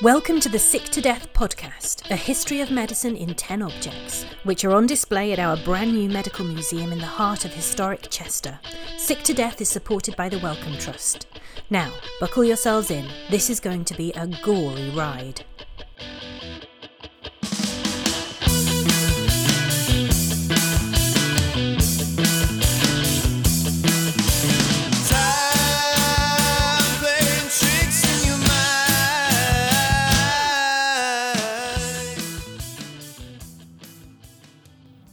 Welcome to the Sick to Death podcast, a history of medicine in 10 objects, which are on display at our brand new medical museum in the heart of historic Chester. Sick to Death is supported by the Wellcome Trust. Now, buckle yourselves in, this is going to be a gory ride.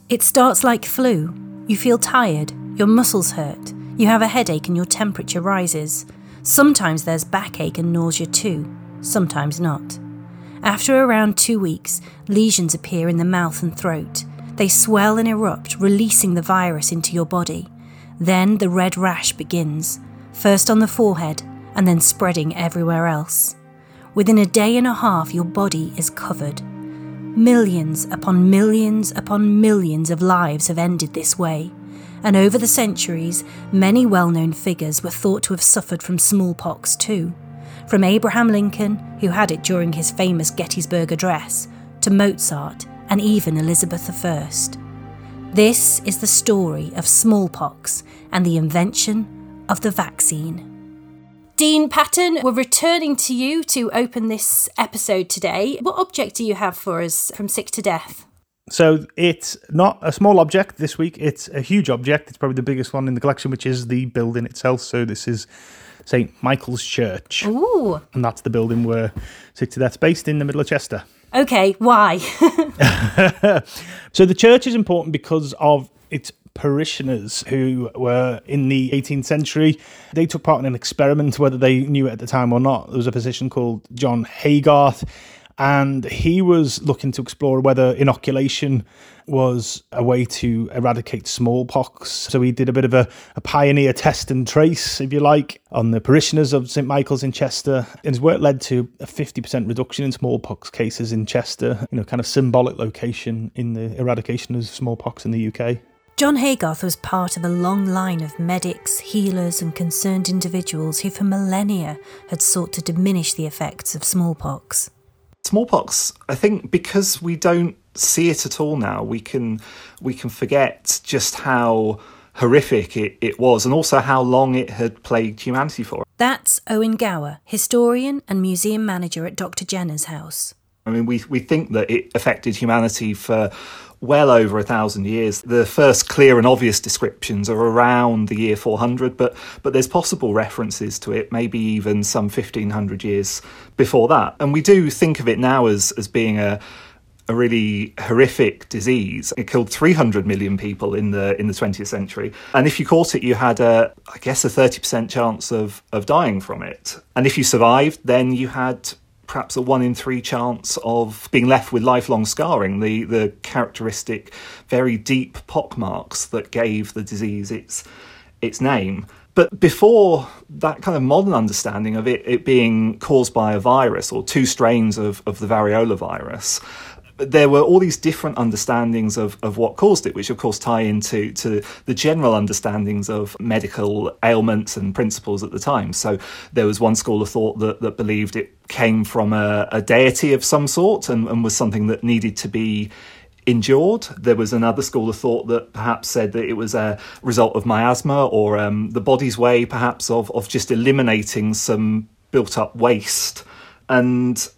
It starts like flu. You feel tired, your muscles hurt, you have a headache and your temperature rises. Sometimes there's backache and nausea too, sometimes not. After around two weeks, lesions appear in the mouth and throat. They swell and erupt, releasing the virus into your body. Then the red rash begins, first on the forehead and then spreading everywhere else. Within a day and a half, your body is covered. Millions upon millions upon millions of lives have ended this way, and over the centuries, many well known figures were thought to have suffered from smallpox too. From Abraham Lincoln, who had it during his famous Gettysburg Address, to Mozart and even Elizabeth I. This is the story of smallpox and the invention of the vaccine. Dean Patton, we're returning to you to open this episode today. What object do you have for us from Sick to Death? So it's not a small object this week. It's a huge object. It's probably the biggest one in the collection, which is the building itself. So this is St Michael's Church, Ooh, and that's the building where Sick to Death's based in the middle of Chester. okay, why? So the church is important because of its parishioners who were in the 18th century. They took part in an experiment, whether they knew it at the time or not. There was a physician called John Haygarth, and he was looking to explore whether inoculation was a way to eradicate smallpox. So he did a bit of a, a pioneer test and trace, if you like, on the parishioners of St Michael's in Chester. And his work led to a 50% reduction in smallpox cases in Chester, you know, kind of symbolic location in the eradication of smallpox in the UK. John Haygarth was part of a long line of medics, healers, and concerned individuals who, for millennia, had sought to diminish the effects of smallpox. smallpox i think because we don't see it at all now we can we can forget just how horrific it, it was and also how long it had plagued humanity for That's Owen Gower, historian and museum manager at Dr. Jenner's house. i mean we we think that it affected humanity for well over a thousand years the first clear and obvious descriptions are around the year 400 but but there's possible references to it maybe even some 1500 years before that and we do think of it now as as being a a really horrific disease. It killed 300 million people in the in the 20th century, and if you caught it, you had a I guess a 30% chance of of dying from it. And if you survived, then you had perhaps a one in three chance of being left with lifelong scarring, the the characteristic, very deep pock marks that gave the disease its its name. But before that kind of modern understanding of it, it being caused by a virus or two strains of, of the variola virus, there were all these different understandings of, of what caused it, which of course tie into to the general understandings of medical ailments and principles at the time. So there was one school of thought that, that believed it came from a, a deity of some sort and, and was something that needed to be endured. There was another school of thought that perhaps said that it was a result of miasma or um, the body's way, perhaps, of, of just eliminating some built up waste. And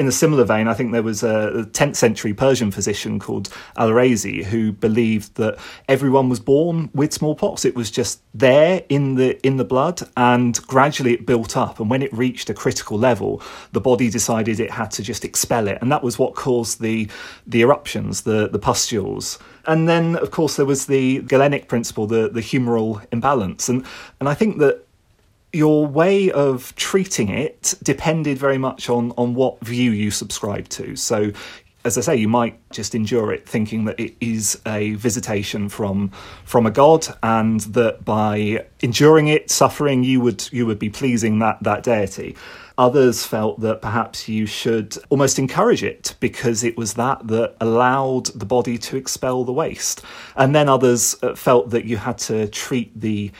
in a similar vein, I think there was a 10th century Persian physician called Al Razi who believed that everyone was born with smallpox. It was just there in the in the blood, and gradually it built up. And when it reached a critical level, the body decided it had to just expel it, and that was what caused the the eruptions, the the pustules. And then, of course, there was the Galenic principle, the the humoral imbalance, and and I think that your way of treating it depended very much on on what view you subscribe to. So as I say, you might just endure it, thinking that it is a visitation from from a god, and that by enduring it, suffering, you would you would be pleasing that that deity. Others felt that perhaps you should almost encourage it because it was that that allowed the body to expel the waste. And then others uh, felt that you had to treat the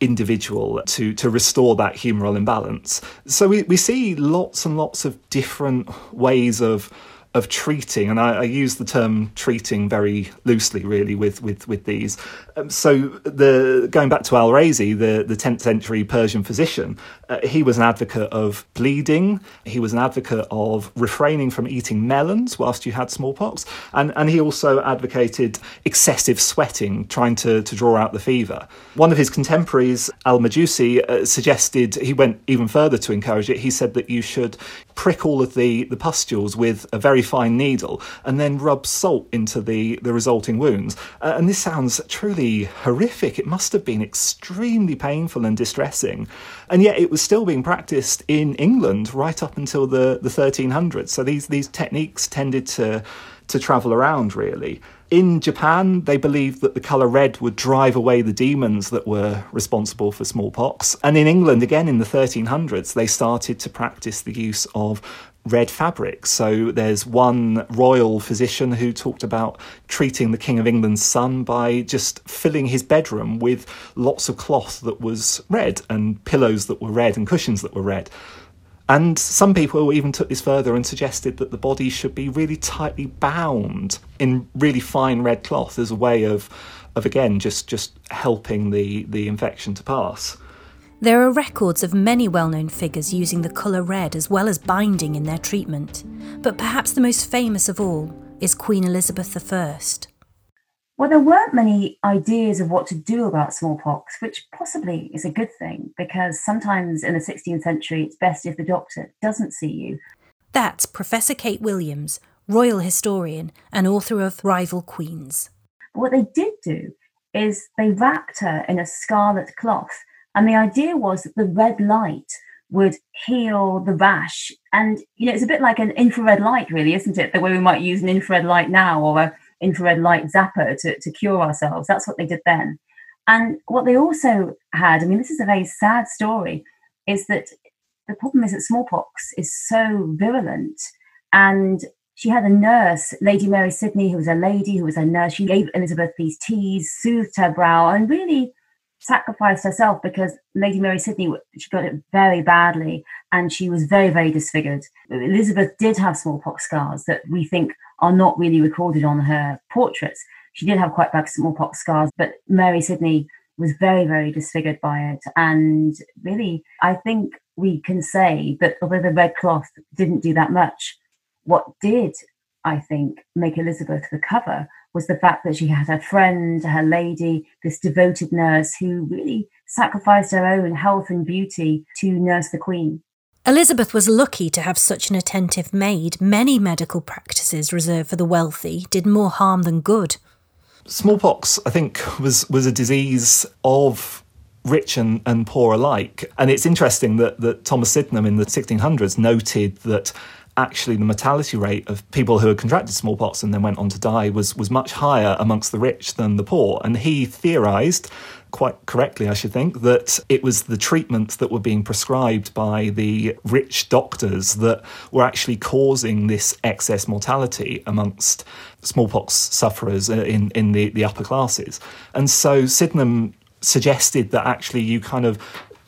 individual to, to restore that humoral imbalance. So we, we see lots and lots of different ways of of treating, and I, I, use the term treating very loosely, really, with with with these. Um, so, the going back to Al Razi, the the 10th century Persian physician, uh, he was an advocate of bleeding. He was an advocate of refraining from eating melons whilst you had smallpox, and and he also advocated excessive sweating, trying to to draw out the fever. One of his contemporaries, Al Majusi, uh, suggested he went even further to encourage it. He said that you should prick all of the the pustules with a very fine needle and then rub salt into the, the resulting wounds. Uh, and this sounds truly horrific. It must have been extremely painful and distressing. And yet it was still being practiced in England right up until the, the 1300s. So these, these techniques tended to, to travel around, really. In Japan, they believed that the colour red would drive away the demons that were responsible for smallpox. And in England, again in the 1300s, they started to practice the use of red fabric. So there's one royal physician who talked about treating the King of England's son by just filling his bedroom with lots of cloth that was red and pillows that were red and cushions that were red. And some people even took this further and suggested that the body should be really tightly bound in really fine red cloth as a way of, of again, just, just helping the, the infection to pass. There are records of many well known figures using the colour red as well as binding in their treatment, but perhaps the most famous of all is Queen Elizabeth I. Well, there weren't many ideas of what to do about smallpox, which possibly is a good thing because sometimes in the 16th century it's best if the doctor doesn't see you. That's Professor Kate Williams, royal historian and author of Rival Queens. What they did do is they wrapped her in a scarlet cloth and the idea was that the red light would heal the rash. And, you know, it's a bit like an infrared light, really, isn't it? The way we might use an infrared light now or an infrared light zapper to, to cure ourselves. That's what they did then. And what they also had, I mean, this is a very sad story, is that the problem is that smallpox is so virulent. And she had a nurse, Lady Mary Sidney, who was a lady, who was a nurse. She gave Elizabeth these teas, soothed her brow, and really sacrificed herself because Lady Mary Sidney she got it very badly and she was very very disfigured. Elizabeth did have smallpox scars that we think are not really recorded on her portraits. She did have quite bad smallpox scars, but Mary Sidney was very very disfigured by it and really I think we can say that although the red cloth didn't do that much, what did I think make Elizabeth recover was the fact that she had her friend, her lady, this devoted nurse who really sacrificed her own health and beauty to nurse the Queen. Elizabeth was lucky to have such an attentive maid. Many medical practices reserved for the wealthy did more harm than good. Smallpox, I think, was, was a disease of rich and, and poor alike. And it's interesting that, that Thomas Sydenham in the 1600s noted that actually the mortality rate of people who had contracted smallpox and then went on to die was was much higher amongst the rich than the poor. And he theorized quite correctly, I should think, that it was the treatments that were being prescribed by the rich doctors that were actually causing this excess mortality amongst smallpox sufferers uh, in, in the, the upper classes. And so Sydenham suggested that actually you kind of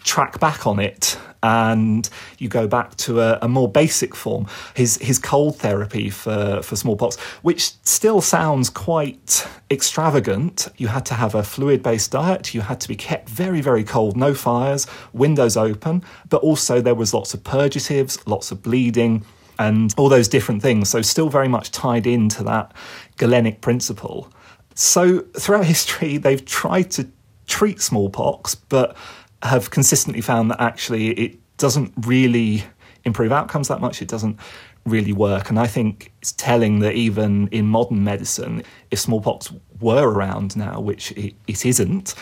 track back on it and you go back to a, a, more basic form, his his cold therapy for, for smallpox, which still sounds quite extravagant. You had to have a fluid based diet, you had to be kept very, very cold, no fires, windows open, but also there was lots of purgatives, lots of bleeding. And all those different things. So, still very much tied into that Galenic principle. So, throughout history, they've tried to treat smallpox, but have consistently found that actually it doesn't really improve outcomes that much. It doesn't really work. And I think it's telling that even in modern medicine, if smallpox were around now, which it, it isn't,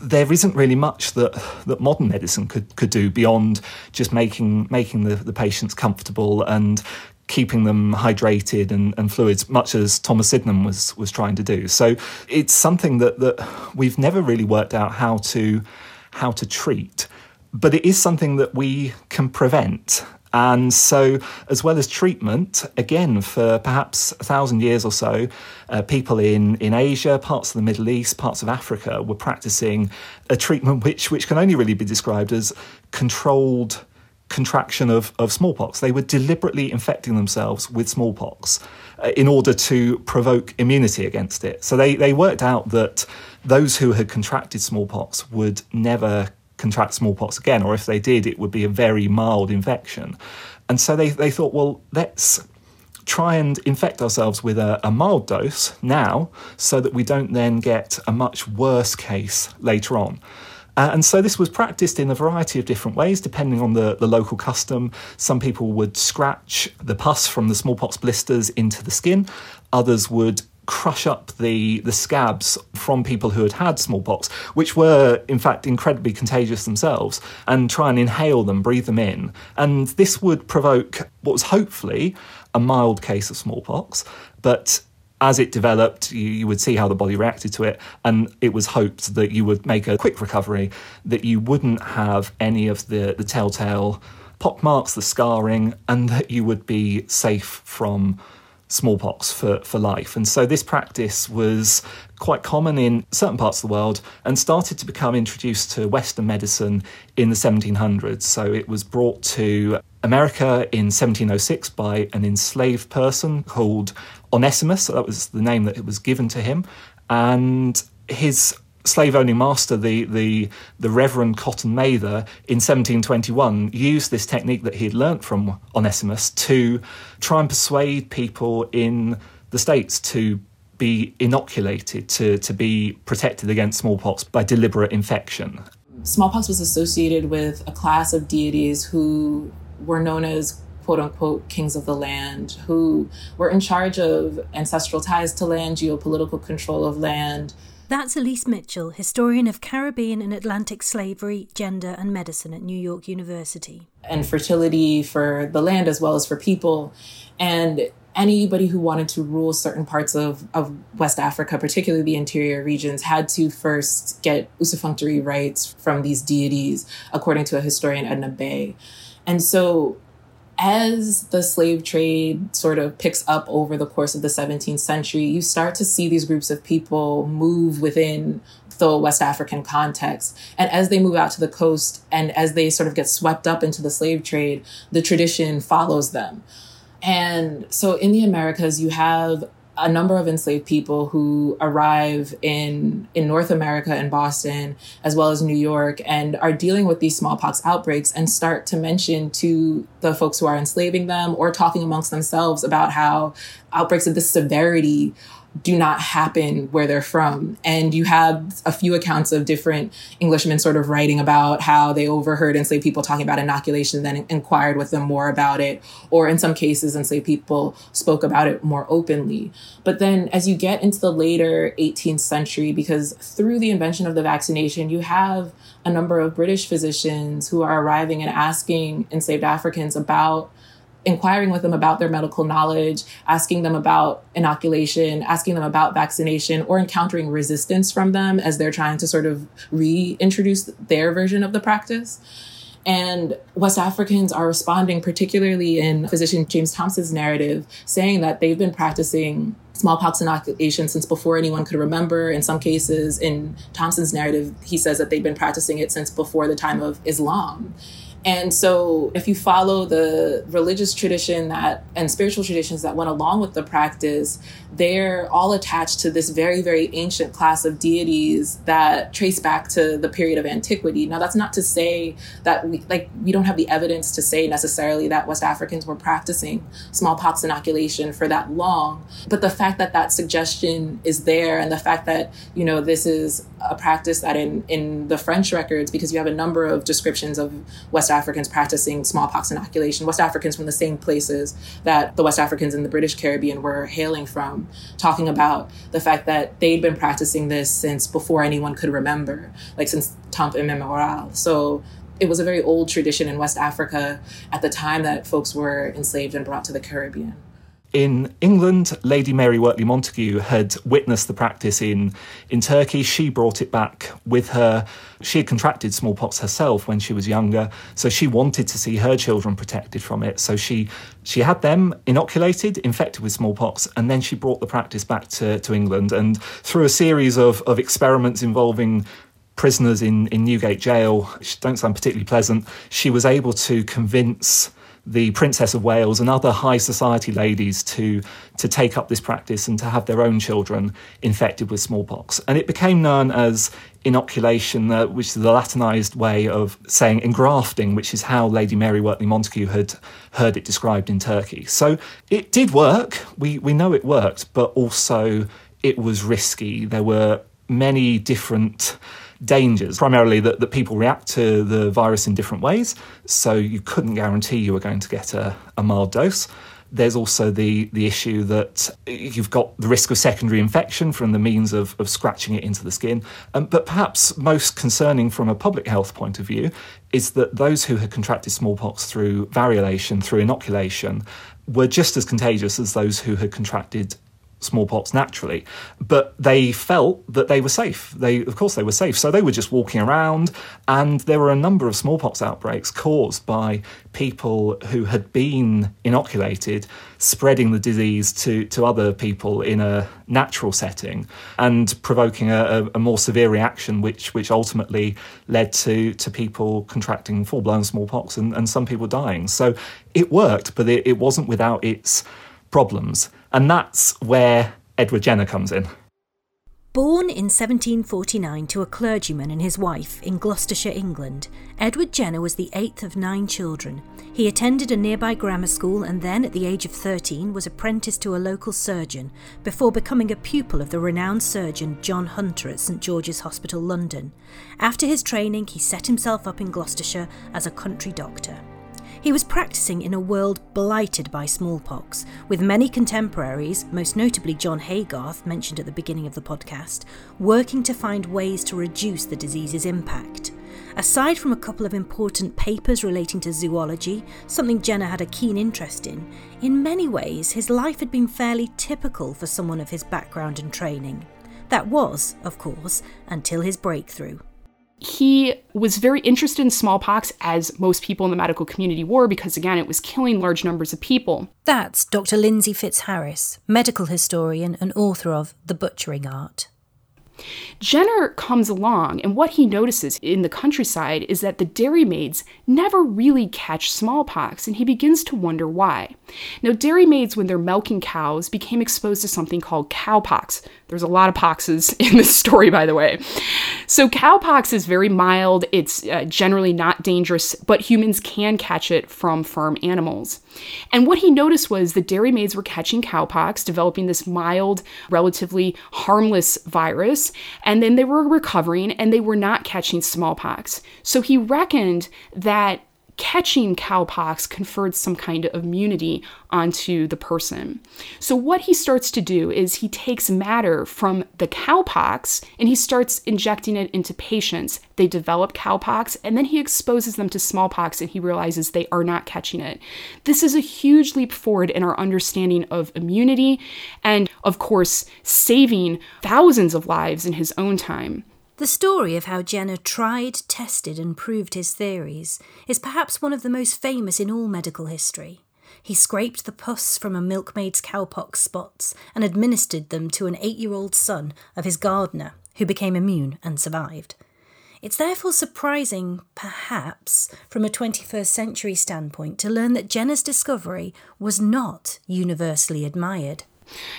there isn't really much that, that modern medicine could, could do beyond just making making the, the patients comfortable and keeping them hydrated and, and fluids, much as Thomas Sydenham was was trying to do. So it's something that, that we've never really worked out how to how to treat. But it is something that we can prevent. And so, as well as treatment, again, for perhaps a thousand years or so, uh, people in, in Asia, parts of the Middle East, parts of Africa were practicing a treatment which, which can only really be described as controlled contraction of, of smallpox. They were deliberately infecting themselves with smallpox Uh, in order to provoke immunity against it. So they, they worked out that those who had contracted smallpox would never contract smallpox again, or if they did, it would be a very mild infection. And so they, they thought, well, let's try and infect ourselves with a, a, mild dose now so that we don't then get a much worse case later on. Uh, and so this was practiced in a variety of different ways, depending on the, the local custom. Some people would scratch the pus from the smallpox blisters into the skin, others would crush up the, the scabs from people who had had smallpox, which were in fact incredibly contagious themselves, and try and inhale them, breathe them in. And this would provoke what was hopefully a mild case of smallpox, but as it developed, you, you, would see how the body reacted to it, and it was hoped that you would make a quick recovery, that you wouldn't have any of the, the telltale pockmarks, the scarring, and that you would be safe from smallpox for, for life. And so this practice was quite common in certain parts of the world and started to become introduced to Western medicine in the 1700s. So it was brought to America in 1706 by an enslaved person called Onesimus. So That was the name that it was given to him. And his slave owning master, the, the, the Reverend Cotton Mather, in 1721, used this technique that he had learnt from Onesimus to try and persuade people in the States to be inoculated, to, to be protected against smallpox by deliberate infection. Smallpox was associated with a class of deities who were known as quote unquote kings of the land who were in charge of ancestral ties to land, geopolitical control of land, that's Elise Mitchell, historian of Caribbean and Atlantic slavery, gender, and medicine at New York University. And fertility for the land as well as for people. And anybody who wanted to rule certain parts of, of West Africa, particularly the interior regions, had to first get usufructuary rights from these deities, according to a historian, Edna Bay. And so as the slave trade sort of picks up over the course of the 17th century, you start to see these groups of people move within the West African context. And as they move out to the coast and as they sort of get swept up into the slave trade, the tradition follows them. And so in the Americas, you have a number of enslaved people who arrive in in North America and Boston as well as New York and are dealing with these smallpox outbreaks and start to mention to the folks who are enslaving them or talking amongst themselves about how outbreaks of this severity do not happen where they're from. And you have a few accounts of different Englishmen sort of writing about how they overheard enslaved people talking about inoculation, then inquired with them more about it. Or in some cases, enslaved people spoke about it more openly. But then as you get into the later 18th century, because through the invention of the vaccination, you have a number of British physicians who are arriving and asking enslaved Africans about inquiring with them about their medical knowledge, asking them about inoculation, asking them about vaccination, or encountering resistance from them as they're trying to sort of reintroduce their version of the practice. And West Africans are responding, particularly in physician James Thompson's narrative, saying that they've been practicing smallpox inoculation since before anyone could remember. In some cases, in Thompson's narrative, he says that they've been practicing it since before the time of Islam. And so, if you follow the religious tradition that and spiritual traditions that went along with the practice, they're all attached to this very, very ancient class of deities that trace back to the period of antiquity. Now, that's not to say that we like we don't have the evidence to say necessarily that West Africans were practicing smallpox inoculation for that long, but the fact that that suggestion is there, and the fact that you know this is a practice that in in the French records, because you have a number of descriptions of West Africans practicing smallpox inoculation, West Africans from the same places that the West Africans in the British Caribbean were hailing from, talking about the fact that they'd been practicing this since before anyone could remember, like since temps immemorial. So it was a very old tradition in West Africa at the time that folks were enslaved and brought to the Caribbean. In England, Lady Mary Wortley Montagu had witnessed the practice in, in Turkey. She brought it back with her. She had contracted smallpox herself when she was younger, so she wanted to see her children protected from it. So she she had them inoculated, infected with smallpox, and then she brought the practice back to, to England. And through a series of, of experiments involving prisoners in, in Newgate jail, which don't sound particularly pleasant, she was able to convince the Princess of Wales and other high society ladies to to take up this practice and to have their own children infected with smallpox. And it became known as inoculation, uh, which is the Latinized way of saying engrafting, which is how Lady Mary Wortley Montagu had heard it described in Turkey. So it did work. We we know it worked, but also it was risky. There were many different dangers, primarily that, that people react to the virus in different ways, so you couldn't guarantee you were going to get a, a mild dose. There's also the, the issue that you've got the risk of secondary infection from the means of, of scratching it into the skin. Um, but perhaps most concerning from a public health point of view is that those who had contracted smallpox through variolation, through inoculation, were just as contagious as those who had contracted smallpox naturally, but they felt that they were safe. They, of course, they were safe. So they were just walking around, and there were a number of smallpox outbreaks caused by people who had been inoculated, spreading the disease to, to other people in a natural setting, and provoking a, a more severe reaction, which which ultimately led to to people contracting full blown smallpox and, and some people dying. So it worked, but it, it wasn't without its problems. And that's where Edward Jenner comes in. Born in 1749 to a clergyman and his wife in Gloucestershire, England, Edward Jenner was the eighth of nine children. He attended a nearby grammar school and then, at the age of 13, was apprenticed to a local surgeon before becoming a pupil of the renowned surgeon John Hunter at St George's Hospital, London. After his training, he set himself up in Gloucestershire as a country doctor. He was practicing in a world blighted by smallpox, with many contemporaries, most notably John Haygarth, mentioned at the beginning of the podcast, working to find ways to reduce the disease's impact. Aside from a couple of important papers relating to zoology, something Jenner had a keen interest in, in many ways his life had been fairly typical for someone of his background and training. That was, of course, until his breakthrough he was very interested in smallpox, as most people in the medical community were, because again, it was killing large numbers of people. That's Dr. Lindsey Fitzharris, medical historian and author of The Butchering Art. Jenner comes along, and what he notices in the countryside is that the dairymaids never really catch smallpox, and he begins to wonder why. Now, dairymaids, when they're milking cows, became exposed to something called cowpox. There's a lot of poxes in this story, by the way. So, cowpox is very mild, it's uh, generally not dangerous, but humans can catch it from farm animals. And what he noticed was the dairymaids were catching cowpox, developing this mild, relatively harmless virus, and then they were recovering and they were not catching smallpox. So he reckoned that catching cowpox conferred some kind of immunity onto the person. So, what he starts to do is he takes matter from the cowpox and he starts injecting it into patients. They develop cowpox and then he exposes them to smallpox and he realizes they are not catching it. This is a huge leap forward in our understanding of immunity and, of course, saving thousands of lives in his own time. The story of how Jenner tried, tested, and proved his theories is perhaps one of the most famous in all medical history. He scraped the pus from a milkmaid's cowpox spots and administered them to an eight year old son of his gardener, who became immune and survived. It's therefore surprising, perhaps, from a 21st century standpoint, to learn that Jenner's discovery was not universally admired.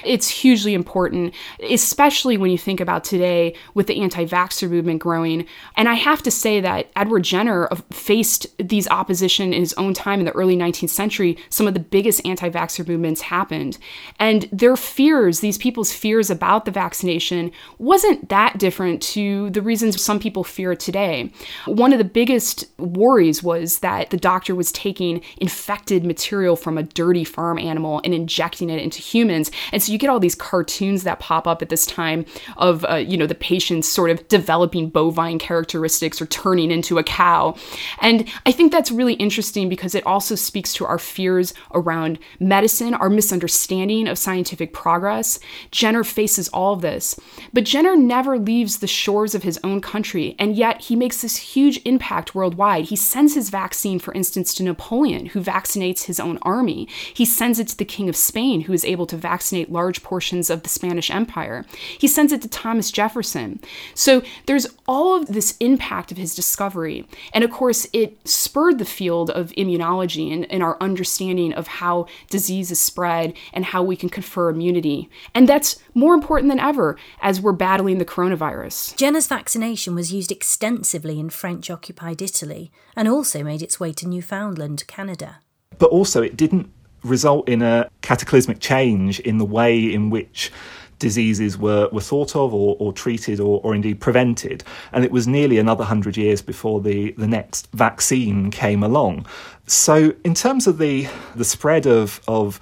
It's hugely important, especially when you think about today with the anti vaxxer movement growing. And I have to say that Edward Jenner faced these opposition in his own time in the early 19th century. Some of the biggest anti vaxxer movements happened. And their fears, these people's fears about the vaccination, wasn't that different to the reasons some people fear today. One of the biggest worries was that the doctor was taking infected material from a dirty farm animal and injecting it into humans And so you get all these cartoons that pop up at this time of, uh, you know, the patients sort of developing bovine characteristics or turning into a cow. And I think that's really interesting because it also speaks to our fears around medicine, our misunderstanding of scientific progress. Jenner faces all of this, but Jenner never leaves the shores of his own country, and yet he makes this huge impact worldwide. He sends his vaccine, for instance, to Napoleon, who vaccinates his own army. He sends it to the King of Spain, who is able to vaccinate large portions of the Spanish Empire. He sends it to Thomas Jefferson. So there's all of this impact of his discovery. And of course, it spurred the field of immunology and, and our understanding of how disease is spread and how we can confer immunity. And that's more important than ever as we're battling the coronavirus. Jenner's vaccination was used extensively in French occupied Italy and also made its way to Newfoundland, Canada. but also it didn't result in a cataclysmic change in the way in which diseases were, were thought of or, or treated or, or indeed prevented. And it was nearly another hundred years before the, the next vaccine came along. So, in terms of the, the spread of, of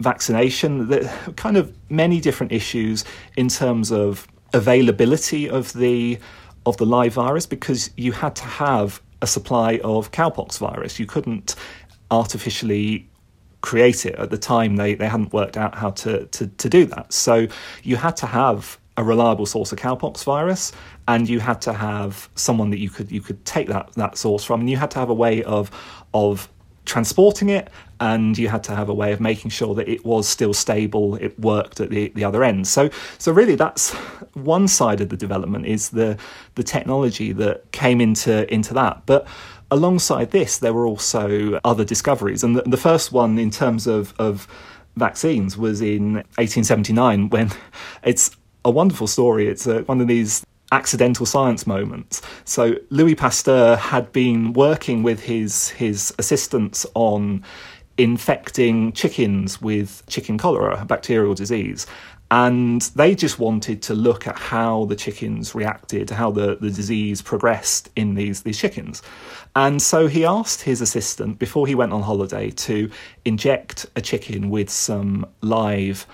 vaccination, there are kind of many different issues in terms of availability of the of the live virus because you had to have a supply of cowpox virus. You couldn't artificially create it. At the time they, they hadn't worked out how to, to, to do that. So you had to have a reliable source of cowpox virus and you had to have someone that you could you could take that that source from. And you had to have a way of of transporting it and you had to have a way of making sure that it was still stable it worked at the, the other end. So so really that's one side of the development is the the technology that came into into that. But alongside this there were also other discoveries and the, the first one in terms of of vaccines was in 1879 when it's a wonderful story it's a, one of these accidental science moments. So Louis Pasteur had been working with his his assistants on infecting chickens with chicken cholera, a bacterial disease. And they just wanted to look at how the chickens reacted, how the, the disease progressed in these, these chickens. And so he asked his assistant, before he went on holiday, to inject a chicken with some live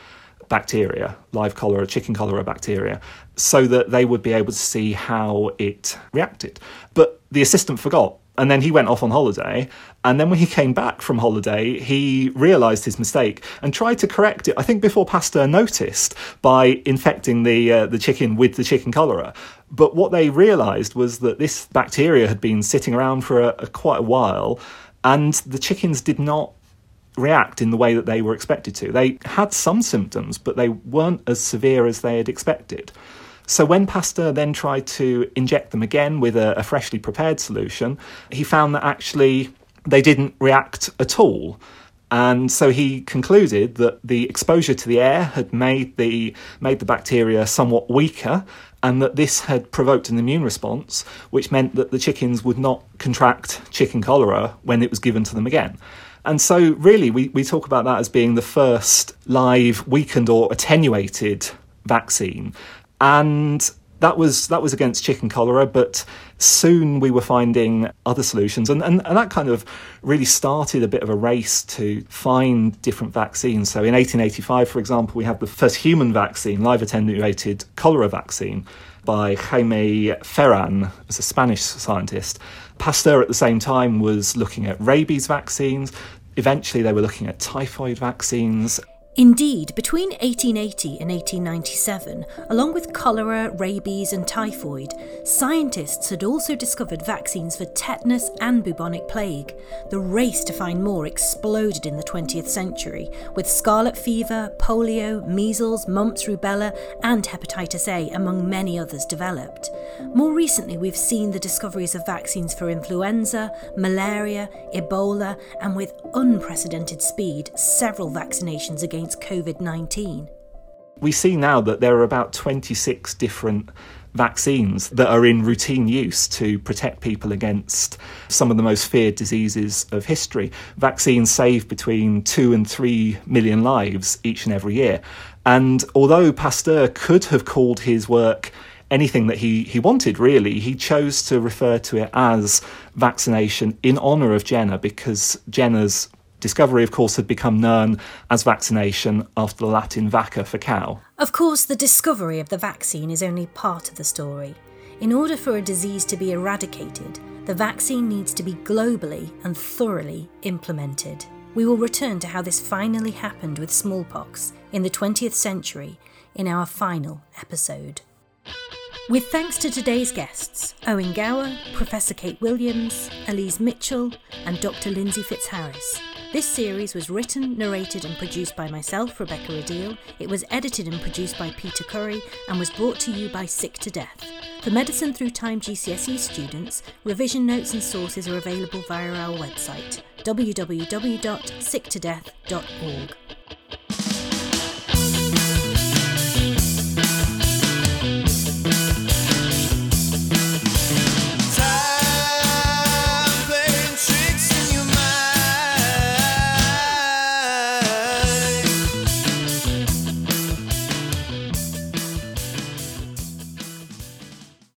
bacteria, live cholera, chicken cholera bacteria, so that they would be able to see how it reacted. But the assistant forgot. And then he went off on holiday. And then when he came back from holiday, he realised his mistake and tried to correct it. I think before Pasteur noticed by infecting the uh, the chicken with the chicken cholera. But what they realised was that this bacteria had been sitting around for a, a quite a while, and the chickens did not react in the way that they were expected to. They had some symptoms, but they weren't as severe as they had expected. So when Pasteur then tried to inject them again with a, a freshly prepared solution, he found that actually they didn't react at all. And so he concluded that the exposure to the air had made the made the bacteria somewhat weaker and that this had provoked an immune response, which meant that the chickens would not contract chicken cholera when it was given to them again. And so, really, we, we talk about that as being the first live, weakened, or attenuated vaccine. And that was that was against chicken cholera, but soon we were finding other solutions, and, and, and that kind of really started a bit of a race to find different vaccines. So in 1885, for example, we had the first human vaccine, live attenuated cholera vaccine, by Jaime Ferran, as a Spanish scientist. Pasteur at the same time was looking at rabies vaccines. Eventually, they were looking at typhoid vaccines. Indeed, between 1880 and 1897, along with cholera, rabies, and typhoid, scientists had also discovered vaccines for tetanus and bubonic plague. The race to find more exploded in the 20th century, with scarlet fever, polio, measles, mumps, rubella, and hepatitis A, among many others, developed. More recently, we've seen the discoveries of vaccines for influenza, malaria, Ebola, and with unprecedented speed, several vaccinations against COVID 19. We see now that there are about 26 different vaccines that are in routine use to protect people against some of the most feared diseases of history. Vaccines save between two and three million lives each and every year. And although Pasteur could have called his work anything that he, he wanted, really, he chose to refer to it as vaccination in honour of Jenner because Jenner's discovery, of course, had become known as vaccination after the Latin vacca for cow. Of course, the discovery of the vaccine is only part of the story. In order for a disease to be eradicated, the vaccine needs to be globally and thoroughly implemented. We will return to how this finally happened with smallpox in the 20th century in our final episode. With thanks to today's guests Owen Gower, Professor Kate Williams, Elise Mitchell, and Dr. Lindsey Fitzharris. This series was written, narrated, and produced by myself, Rebecca Adil. It was edited and produced by Peter Curry and was brought to you by Sick to Death. For Medicine Through Time GCSE students, revision notes and sources are available via our website www.sicktodeath.org.